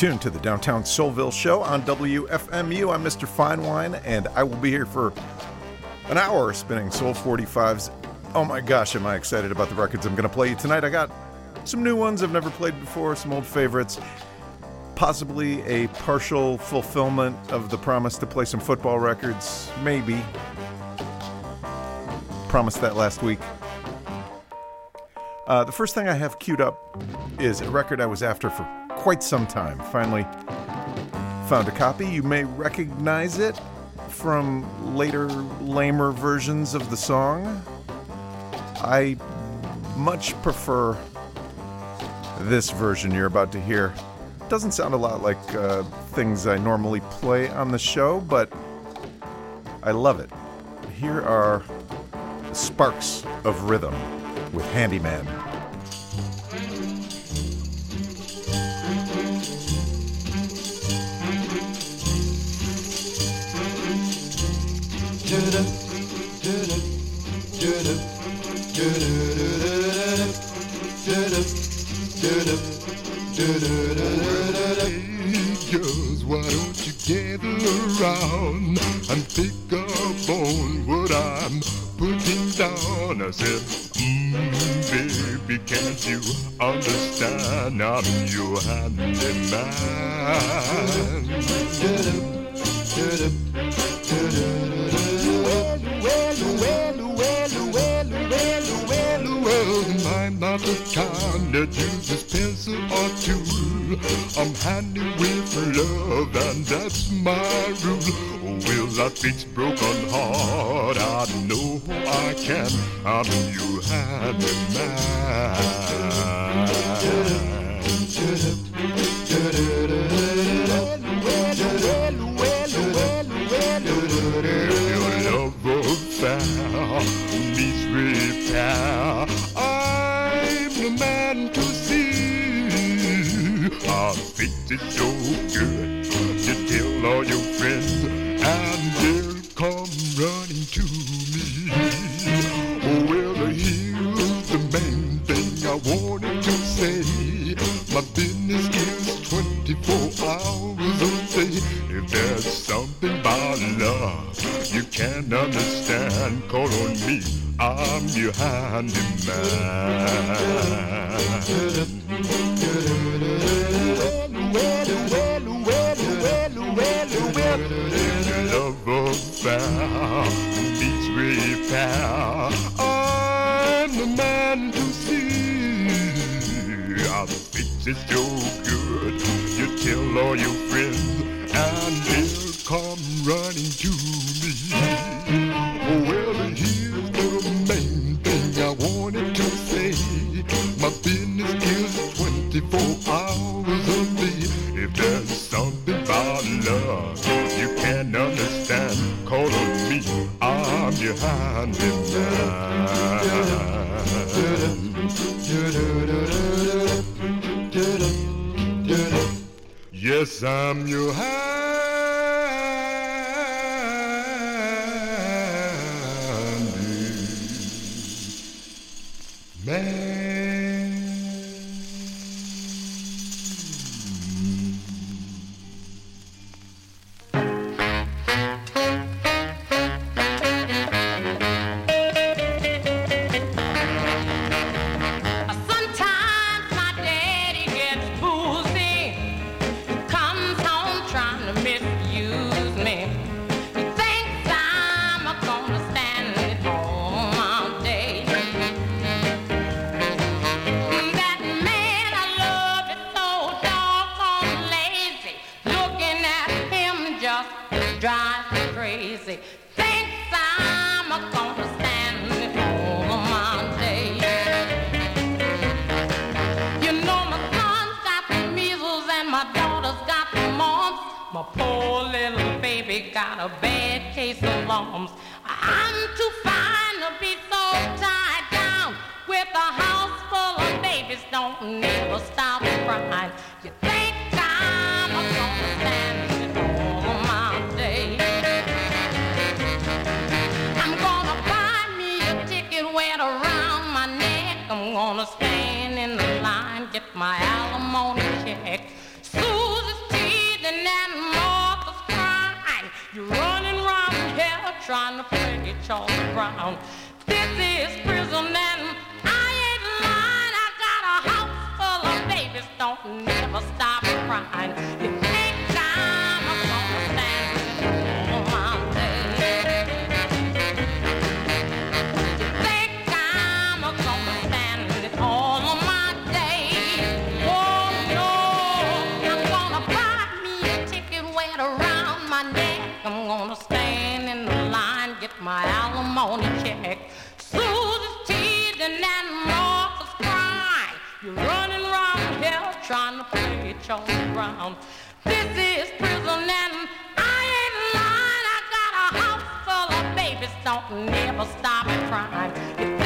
tuned to the Downtown Soulville Show on WFMU. I'm Mr. Finewine, and I will be here for an hour spinning Soul 45s. Oh my gosh, am I excited about the records I'm going to play you tonight. I got some new ones I've never played before, some old favorites, possibly a partial fulfillment of the promise to play some football records, maybe. Promised that last week. Uh, the first thing I have queued up is a record I was after for quite some time. Finally found a copy. You may recognize it from later, lamer versions of the song. I much prefer this version you're about to hear. Doesn't sound a lot like uh, things I normally play on the show, but I love it. Here are Sparks of Rhythm with Handyman. Man to see. Fix is so good. You tell all your friends, trying to peg on the ground. This is prison and I ain't lying. I got a house full of babies, don't never stop crying. trying to pitch on the ground. This is prison and I ain't lying. I got a house full of babies, don't never stop crying.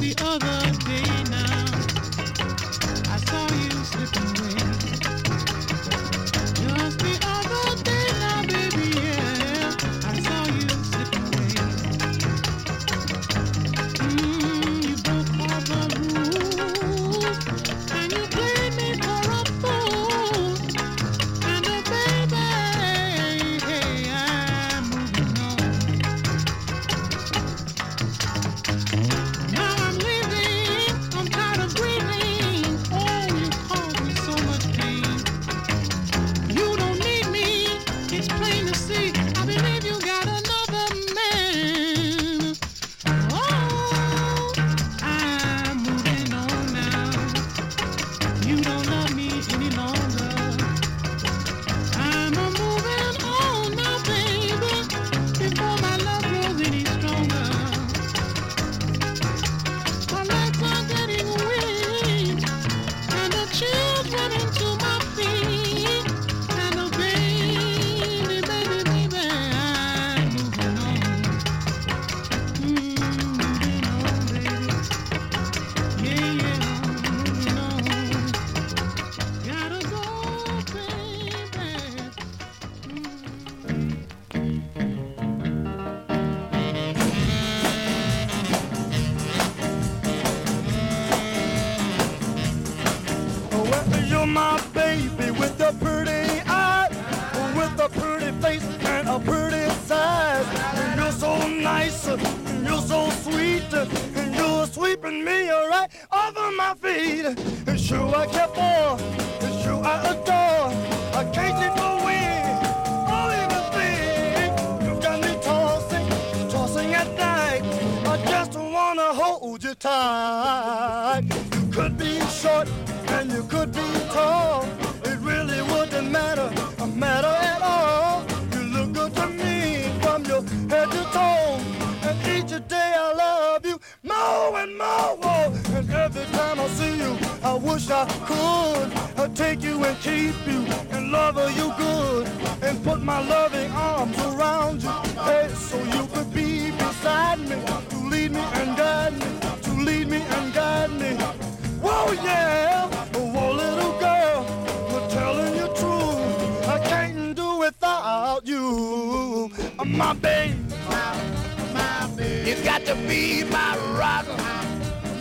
the other day. keep you and love you good and put my loving arms around you. Hey, so you could be beside me to lead me and guide me, to lead me and guide me. Whoa, yeah, whoa, little girl, we're telling you truth, I can't do without you, uh, my babe. My, my baby. You got to be my rock, uh,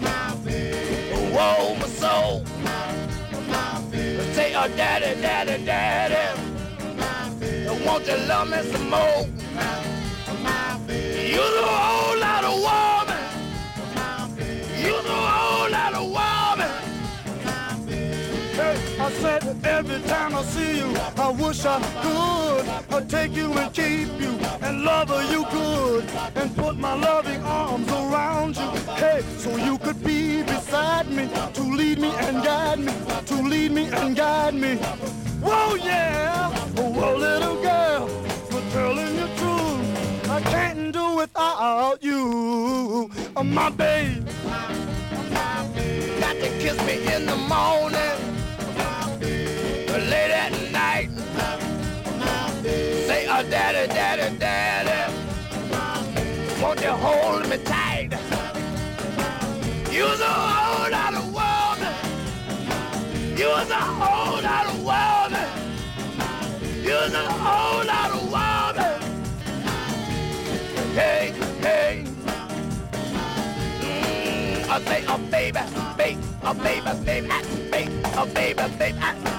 my, my baby. Whoa, my soul your daddy, daddy, daddy. And won't you love me some more? You know a whole lot of woman. You know a whole I said every time I see you, I wish I could I'd take you and keep you and love you good and put my loving arms around you. Hey, so you could be beside me to lead me and guide me, to lead me and guide me. Whoa, yeah, whoa, little girl, for telling you truth, I can't do without you, oh, my babe. Got to kiss me in the morning, late at night. Say, oh, daddy, daddy, daddy, won't you hold me tight? You're the whole lot of woman. You're the whole lot of woman. You're the whole lot of woman. Hey, hey. Mm, I say, oh baby, baby, oh baby, baby, ah, baby, oh baby, baby, ah,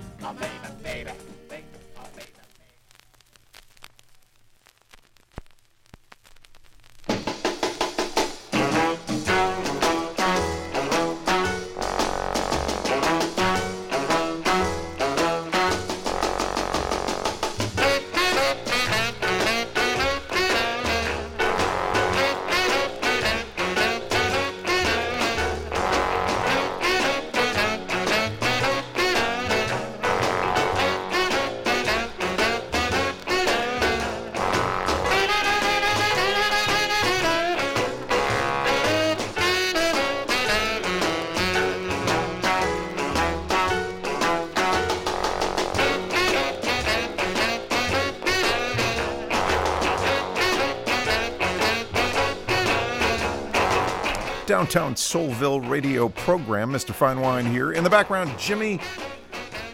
Downtown Soulville radio program. Mr. Fine Wine here. In the background, Jimmy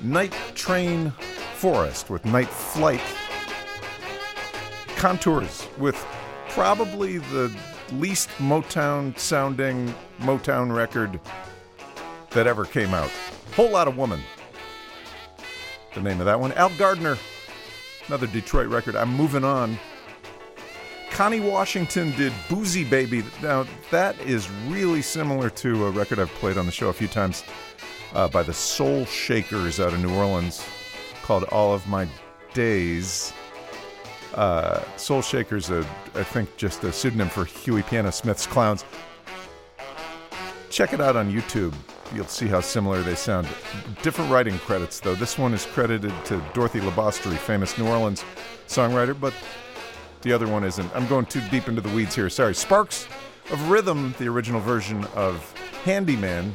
Night Train Forrest with Night Flight. Contours with probably the least Motown sounding Motown record that ever came out. Whole Lot of Woman. The name of that one. Al Gardner, another Detroit record. I'm moving on. Connie Washington did Boozy Baby. Now, that is really similar to a record I've played on the show a few times uh, by the Soul Shakers out of New Orleans called All of My Days. Uh, Soul Shakers, I think, just a pseudonym for Huey Piano Smith's Clowns. Check it out on YouTube. You'll see how similar they sound. Different writing credits, though. This one is credited to Dorothy LaBostrie, famous New Orleans songwriter, but the other one isn't. I'm going too deep into the weeds here. Sorry. Sparks of Rhythm, the original version of Handyman.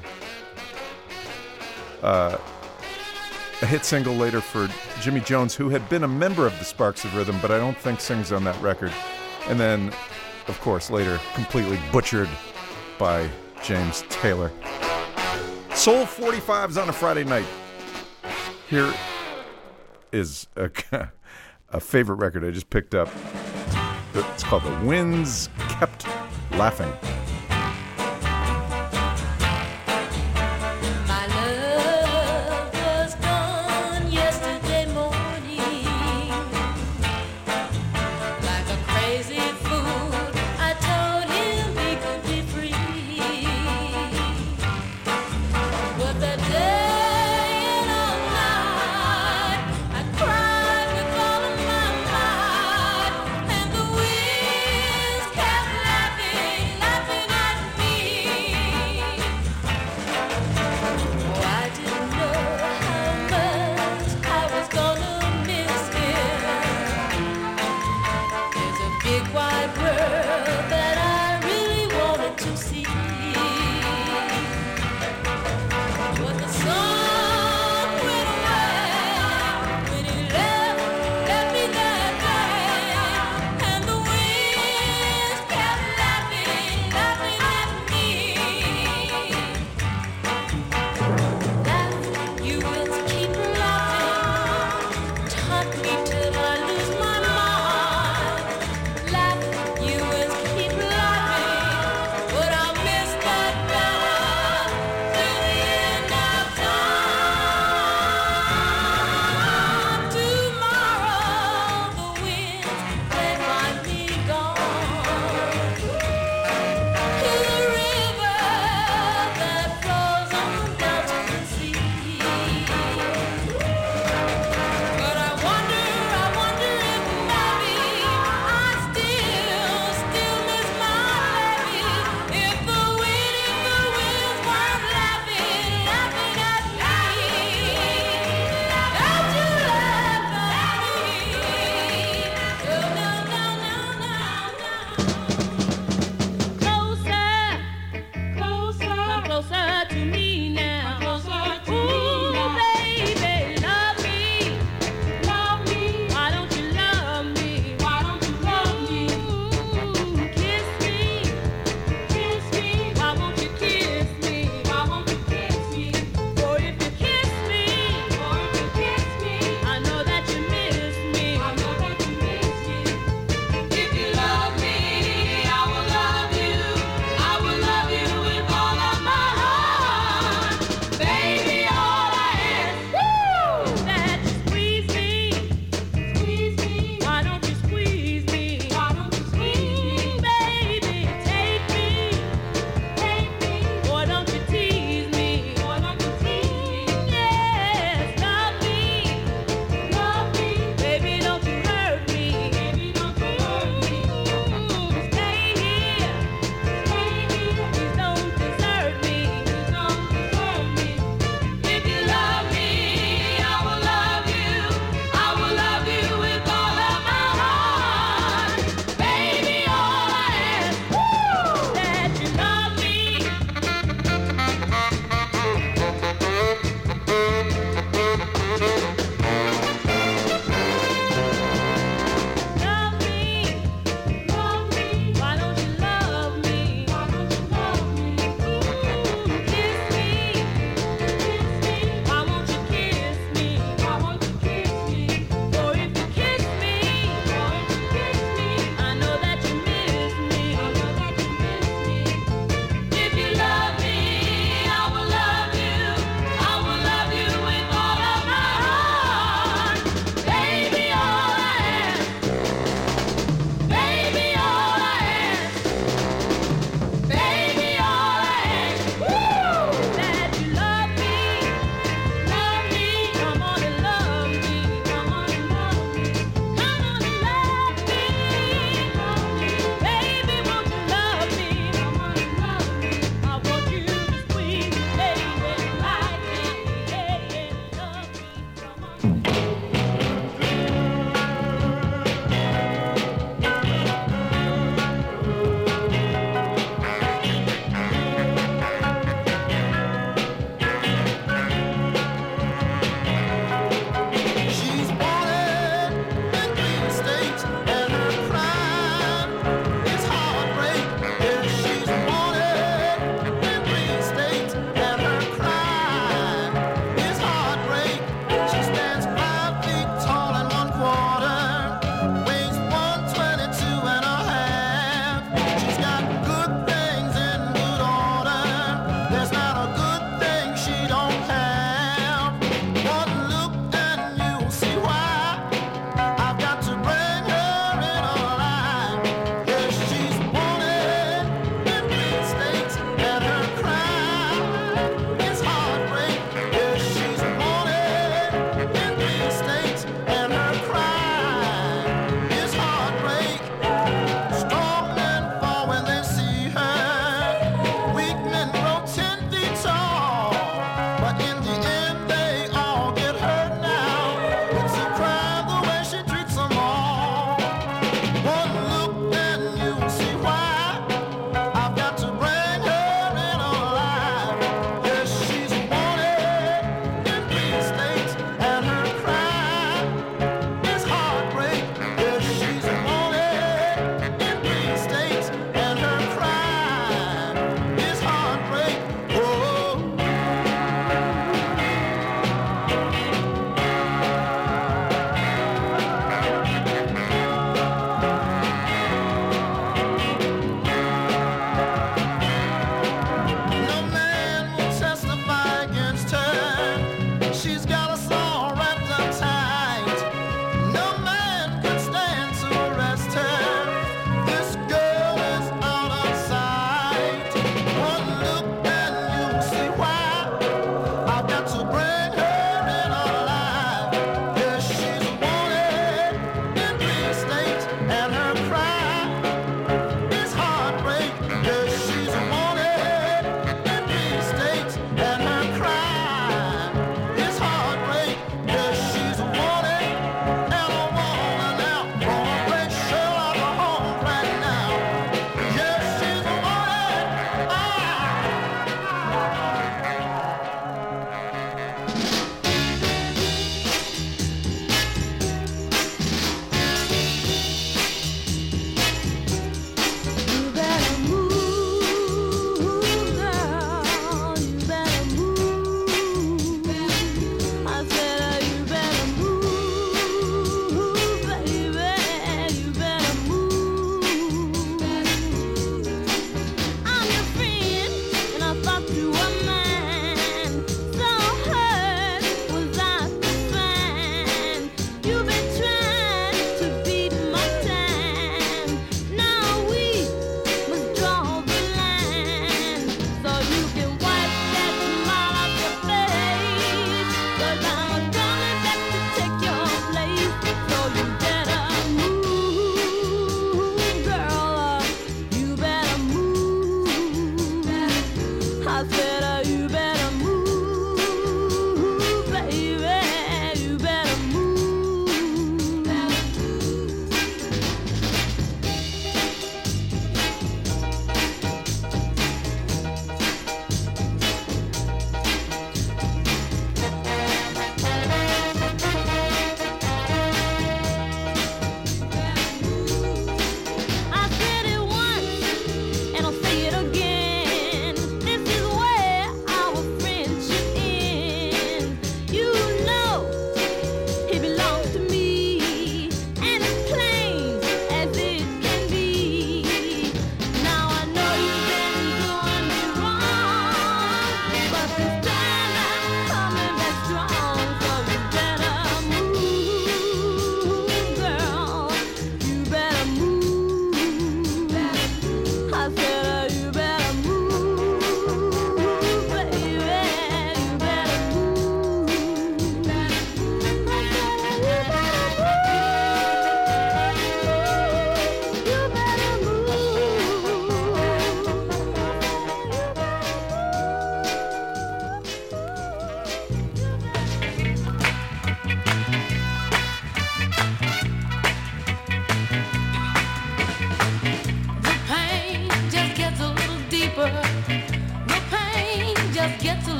Uh, a hit single later for Jimmy Jones, who had been a member of the Sparks of Rhythm, but I don't think sings on that record. And then, of course, later completely butchered by James Taylor. Soul 45s on a Friday night. Here is a, a favorite record I just picked up. It's called The Winds Kept Laughing.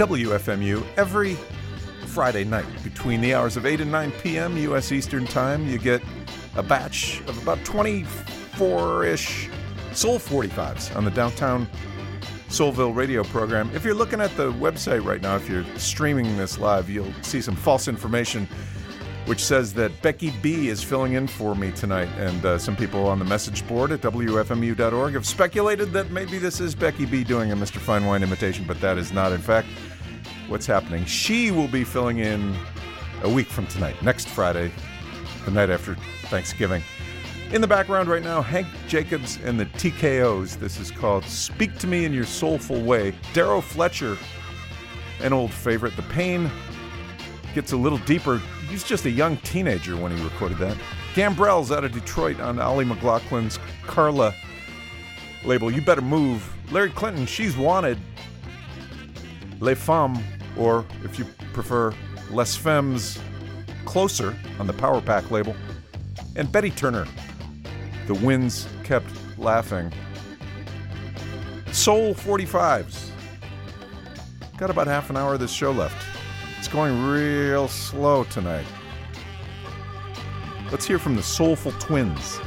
WFMU every Friday night between the hours of 8 and 9 p.m. U.S. Eastern Time. You get a batch of about 24 ish Soul 45s on the Downtown Soulville radio program. If you're looking at the website right now, if you're streaming this live, you'll see some false information which says that Becky B is filling in for me tonight. And uh, some people on the message board at WFMU.org have speculated that maybe this is Becky B doing a Mr. Fine Wine imitation, but that is not, in fact, what's happening. She will be filling in a week from tonight, next Friday, the night after Thanksgiving. In the background right now, Hank Jacobs and the TKOs. This is called Speak to Me in Your Soulful Way. Darrow Fletcher, an old favorite. The pain gets a little deeper. He's just a young teenager when he recorded that. Gambrell's out of Detroit on Ollie McLaughlin's Carla label. You better move. Larry Clinton, she's wanted. Les Femmes, or if you prefer, Les Femmes, closer on the Power Pack label. And Betty Turner, the winds kept laughing. Soul 45s. Got about half an hour of this show left. It's going real slow tonight. Let's hear from the Soulful Twins.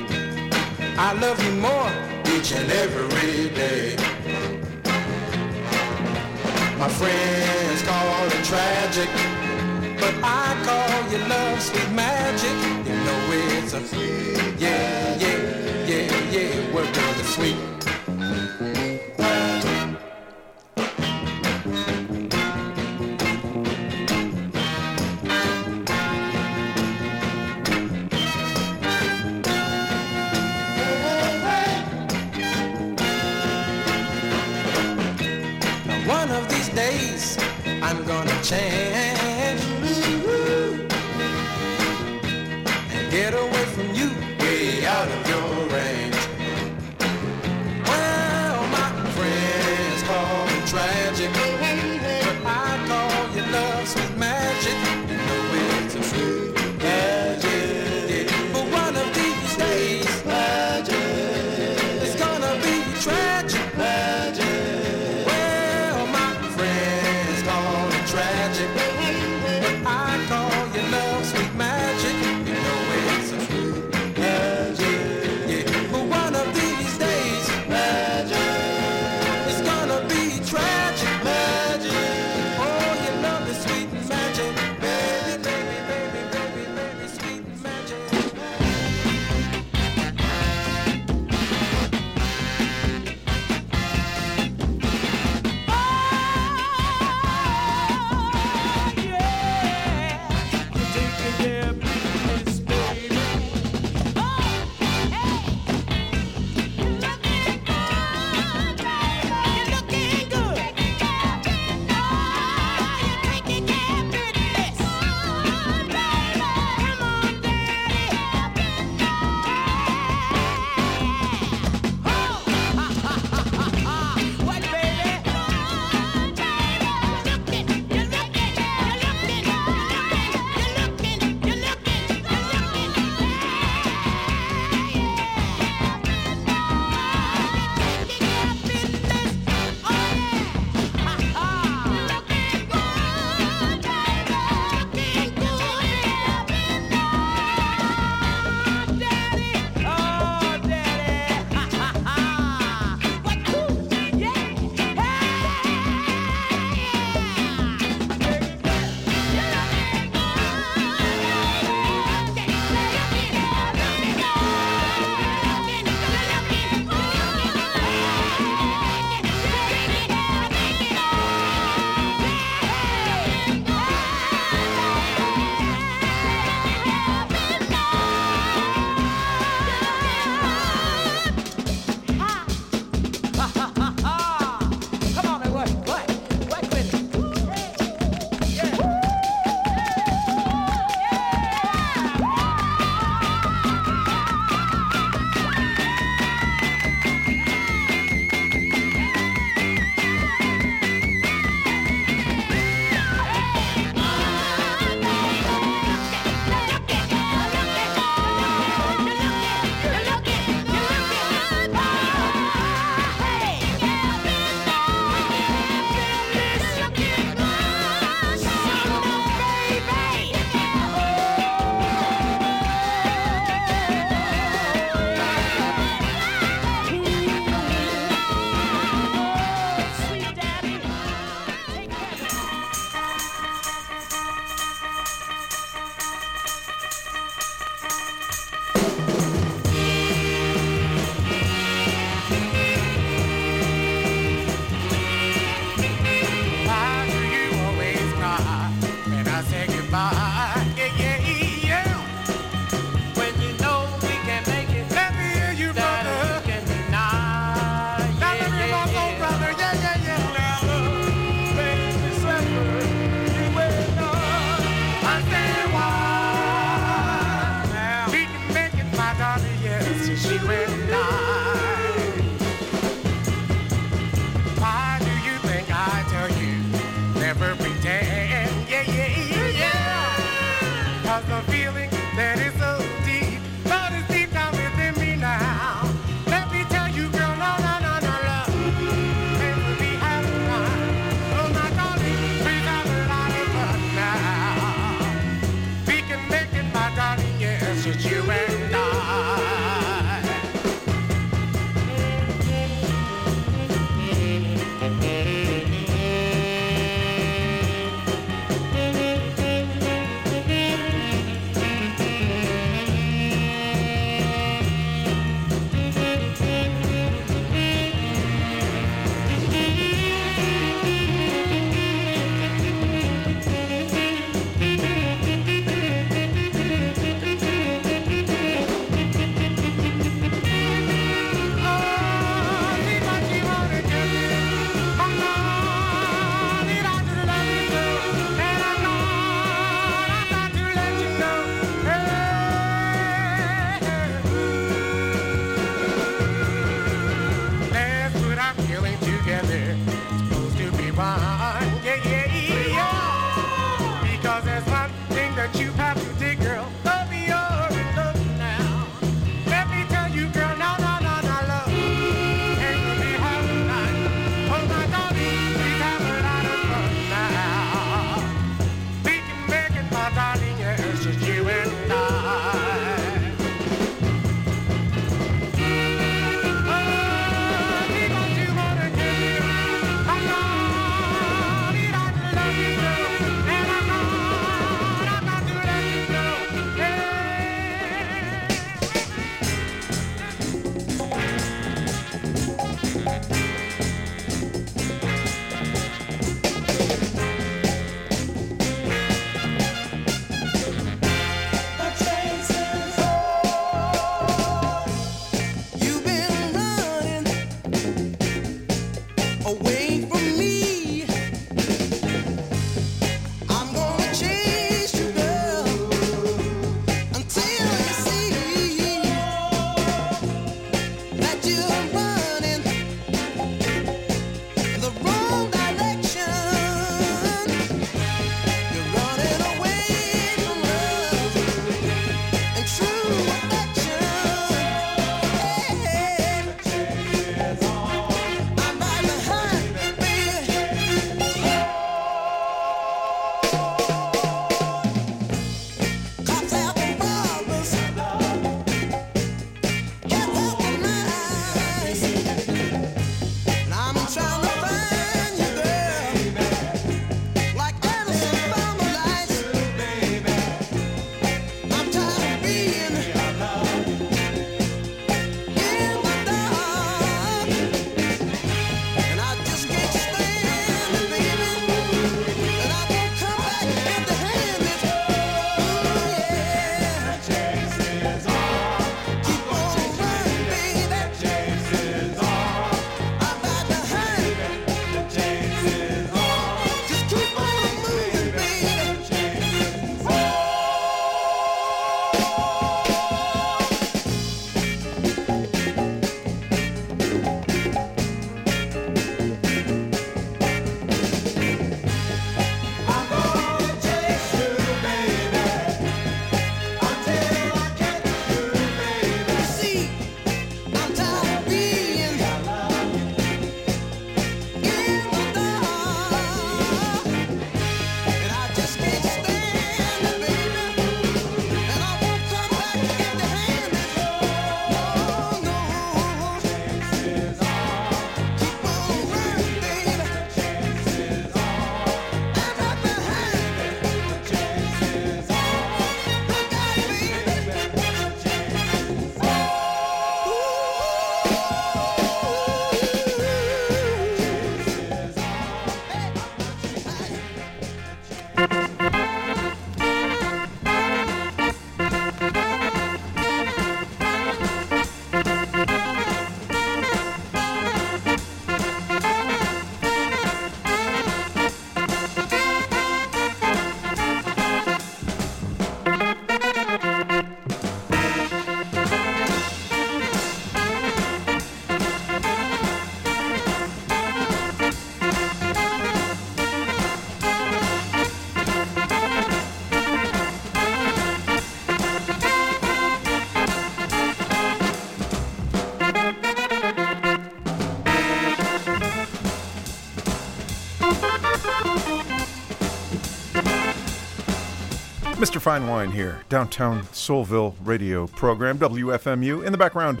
Mr. Fine Wine here, downtown Soulville radio program, WFMU. In the background,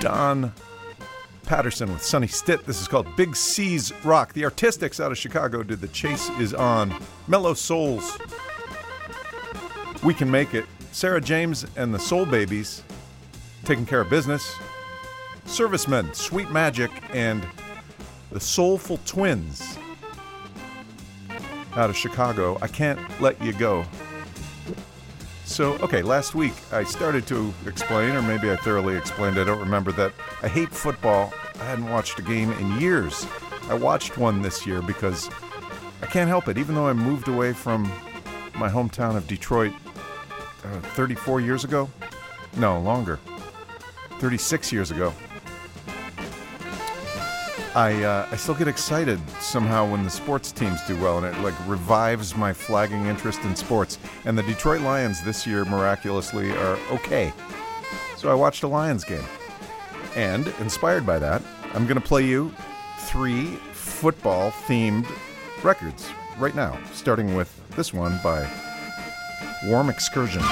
Don Patterson with Sonny Stitt. This is called Big C's Rock. The Artistics out of Chicago did The Chase is On. Mello Souls. We Can Make It. Sara James and the Soul Babies taking care of business. Servicemen, Sweet Magic, and the Soulful Twins out of Chicago. I can't let you go. So, okay, last week I started to explain, or maybe I thoroughly explained, I don't remember, that I hate football. I hadn't watched a game in years. I watched one this year because I can't help it. Even though I moved away from my hometown of Detroit uh, 34 years ago, no, longer, 36 years ago. I uh, I still get excited somehow when the sports teams do well, and it like revives my flagging interest in sports. And the Detroit Lions this year miraculously are okay. So I watched a Lions game, and inspired by that, I'm to play you three football themed records right now, starting with this one by Warm Excursion.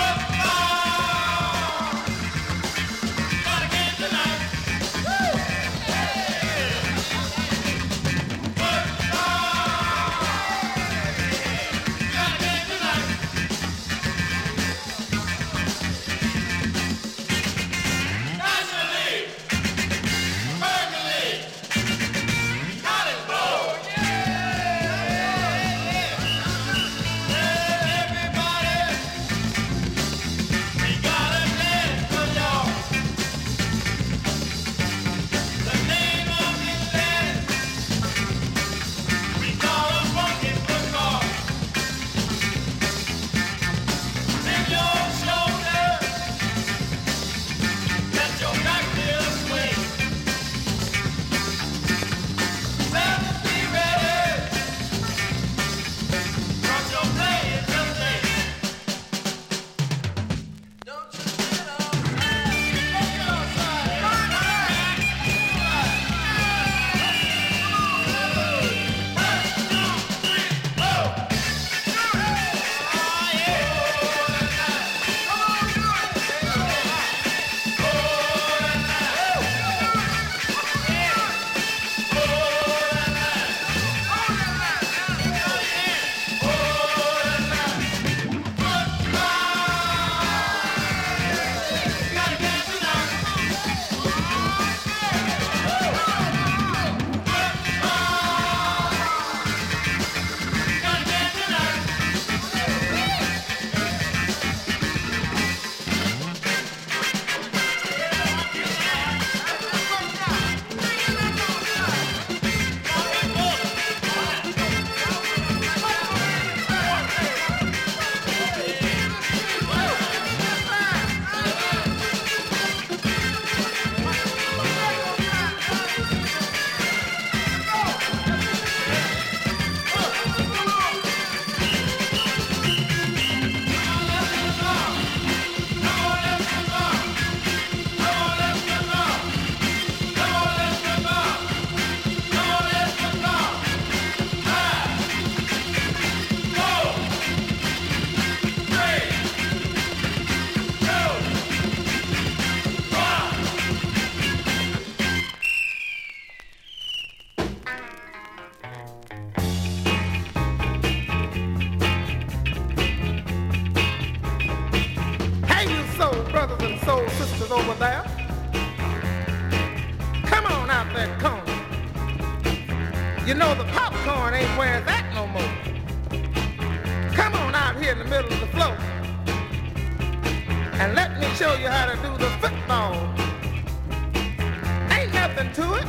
nothing to it.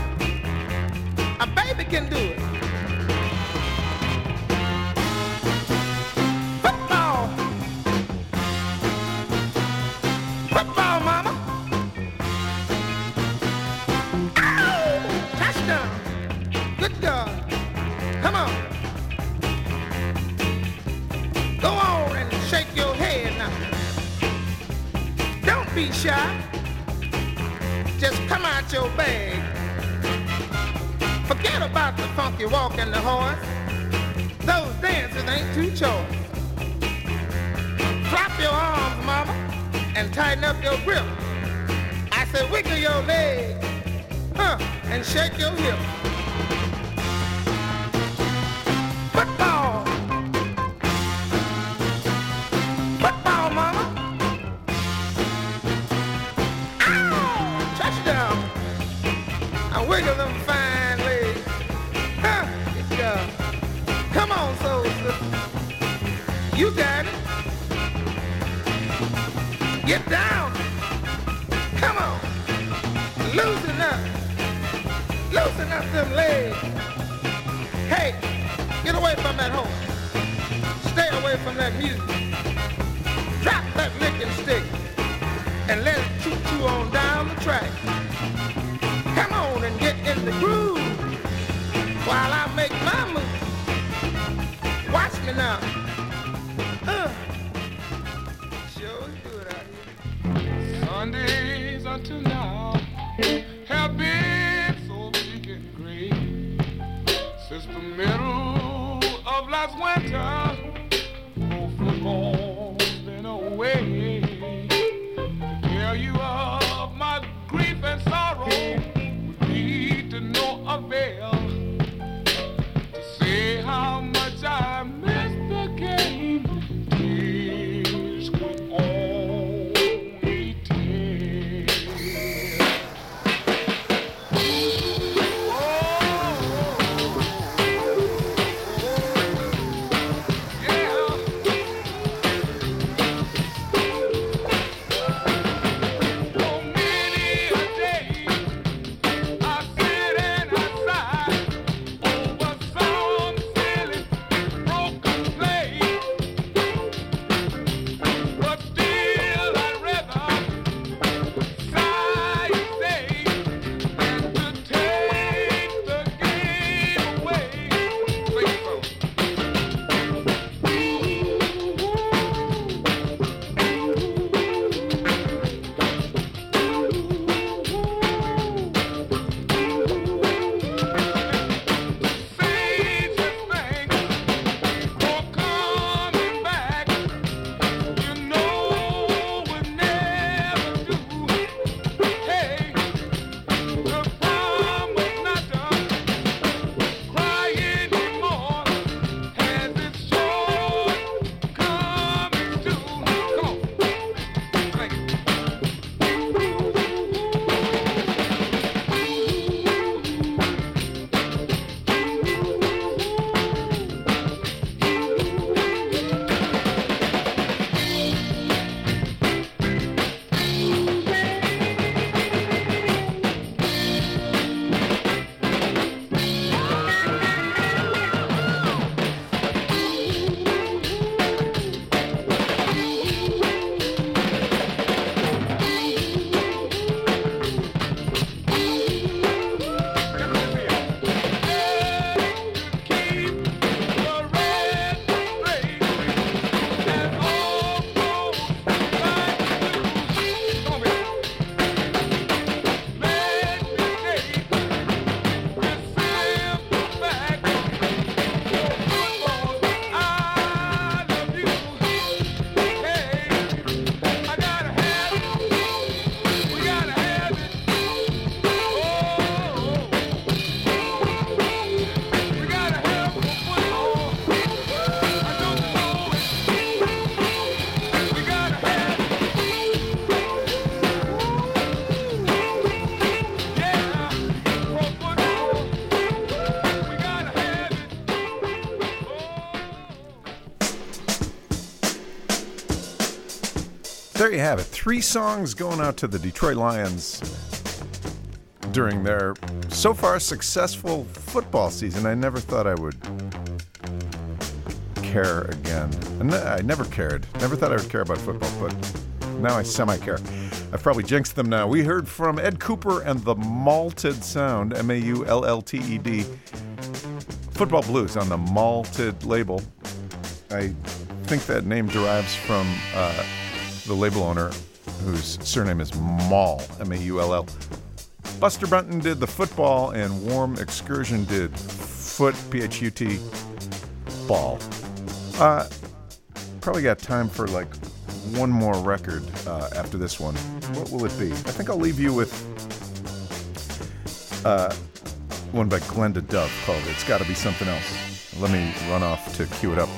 A baby can do it. Football. Football, mama. Touchdown. Good girl. Come on. Go on and shake your head now. Don't be shy got your bag. Forget about the funky walk and the horse. Those dances ain't too choice. Flop your arms, mama, and tighten up your grip. I said wiggle your legs, huh, and shake your hips. Have it. Three songs going out to the Detroit Lions during their so far successful football season. I never thought I would care again. I never cared. Never thought I would care about football, but now I semi care. I've probably jinxed them now. We heard from Ed Cooper and the Maullted Sound, M A U L L T E D. Football Blues on the Maullted label. I think that name derives from uh, the label owner whose surname is Maull, M A U L L. Buster Benton did the football, and Warm Excursion did foot, P H U T, ball. Uh, probably got time for like one more record uh, after this one. What will it be? I think I'll leave you with uh, one by Glenda Dove called It's Gotta Be Something Else. Let me run off to cue it up.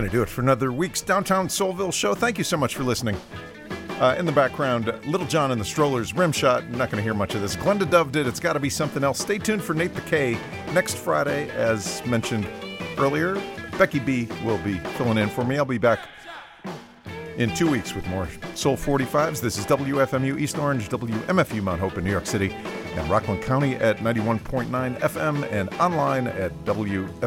going to do it for another week's Downtown Soulville show. Thank you so much for listening. Uh, in the background, Little John and the Strollers, Rimshot. I'm not going to hear much of this. Glenda Dove did It's Gotta Be Something Else. Stay tuned for Nate the K next Friday, as mentioned earlier. Becky B will be filling in for me. I'll be back in two weeks with more Soul 45s. This is WFMU East Orange, WMFU Mount Hope in New York City, and Rockland County at 91.9 FM and online at WFMU.org.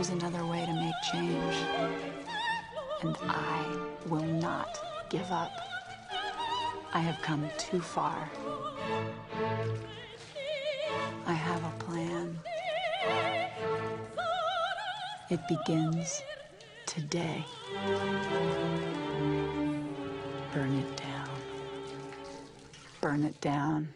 there's another way to make change. And I will not give up. I have come too far. I have a plan. It begins today. Burn it down. Burn it down.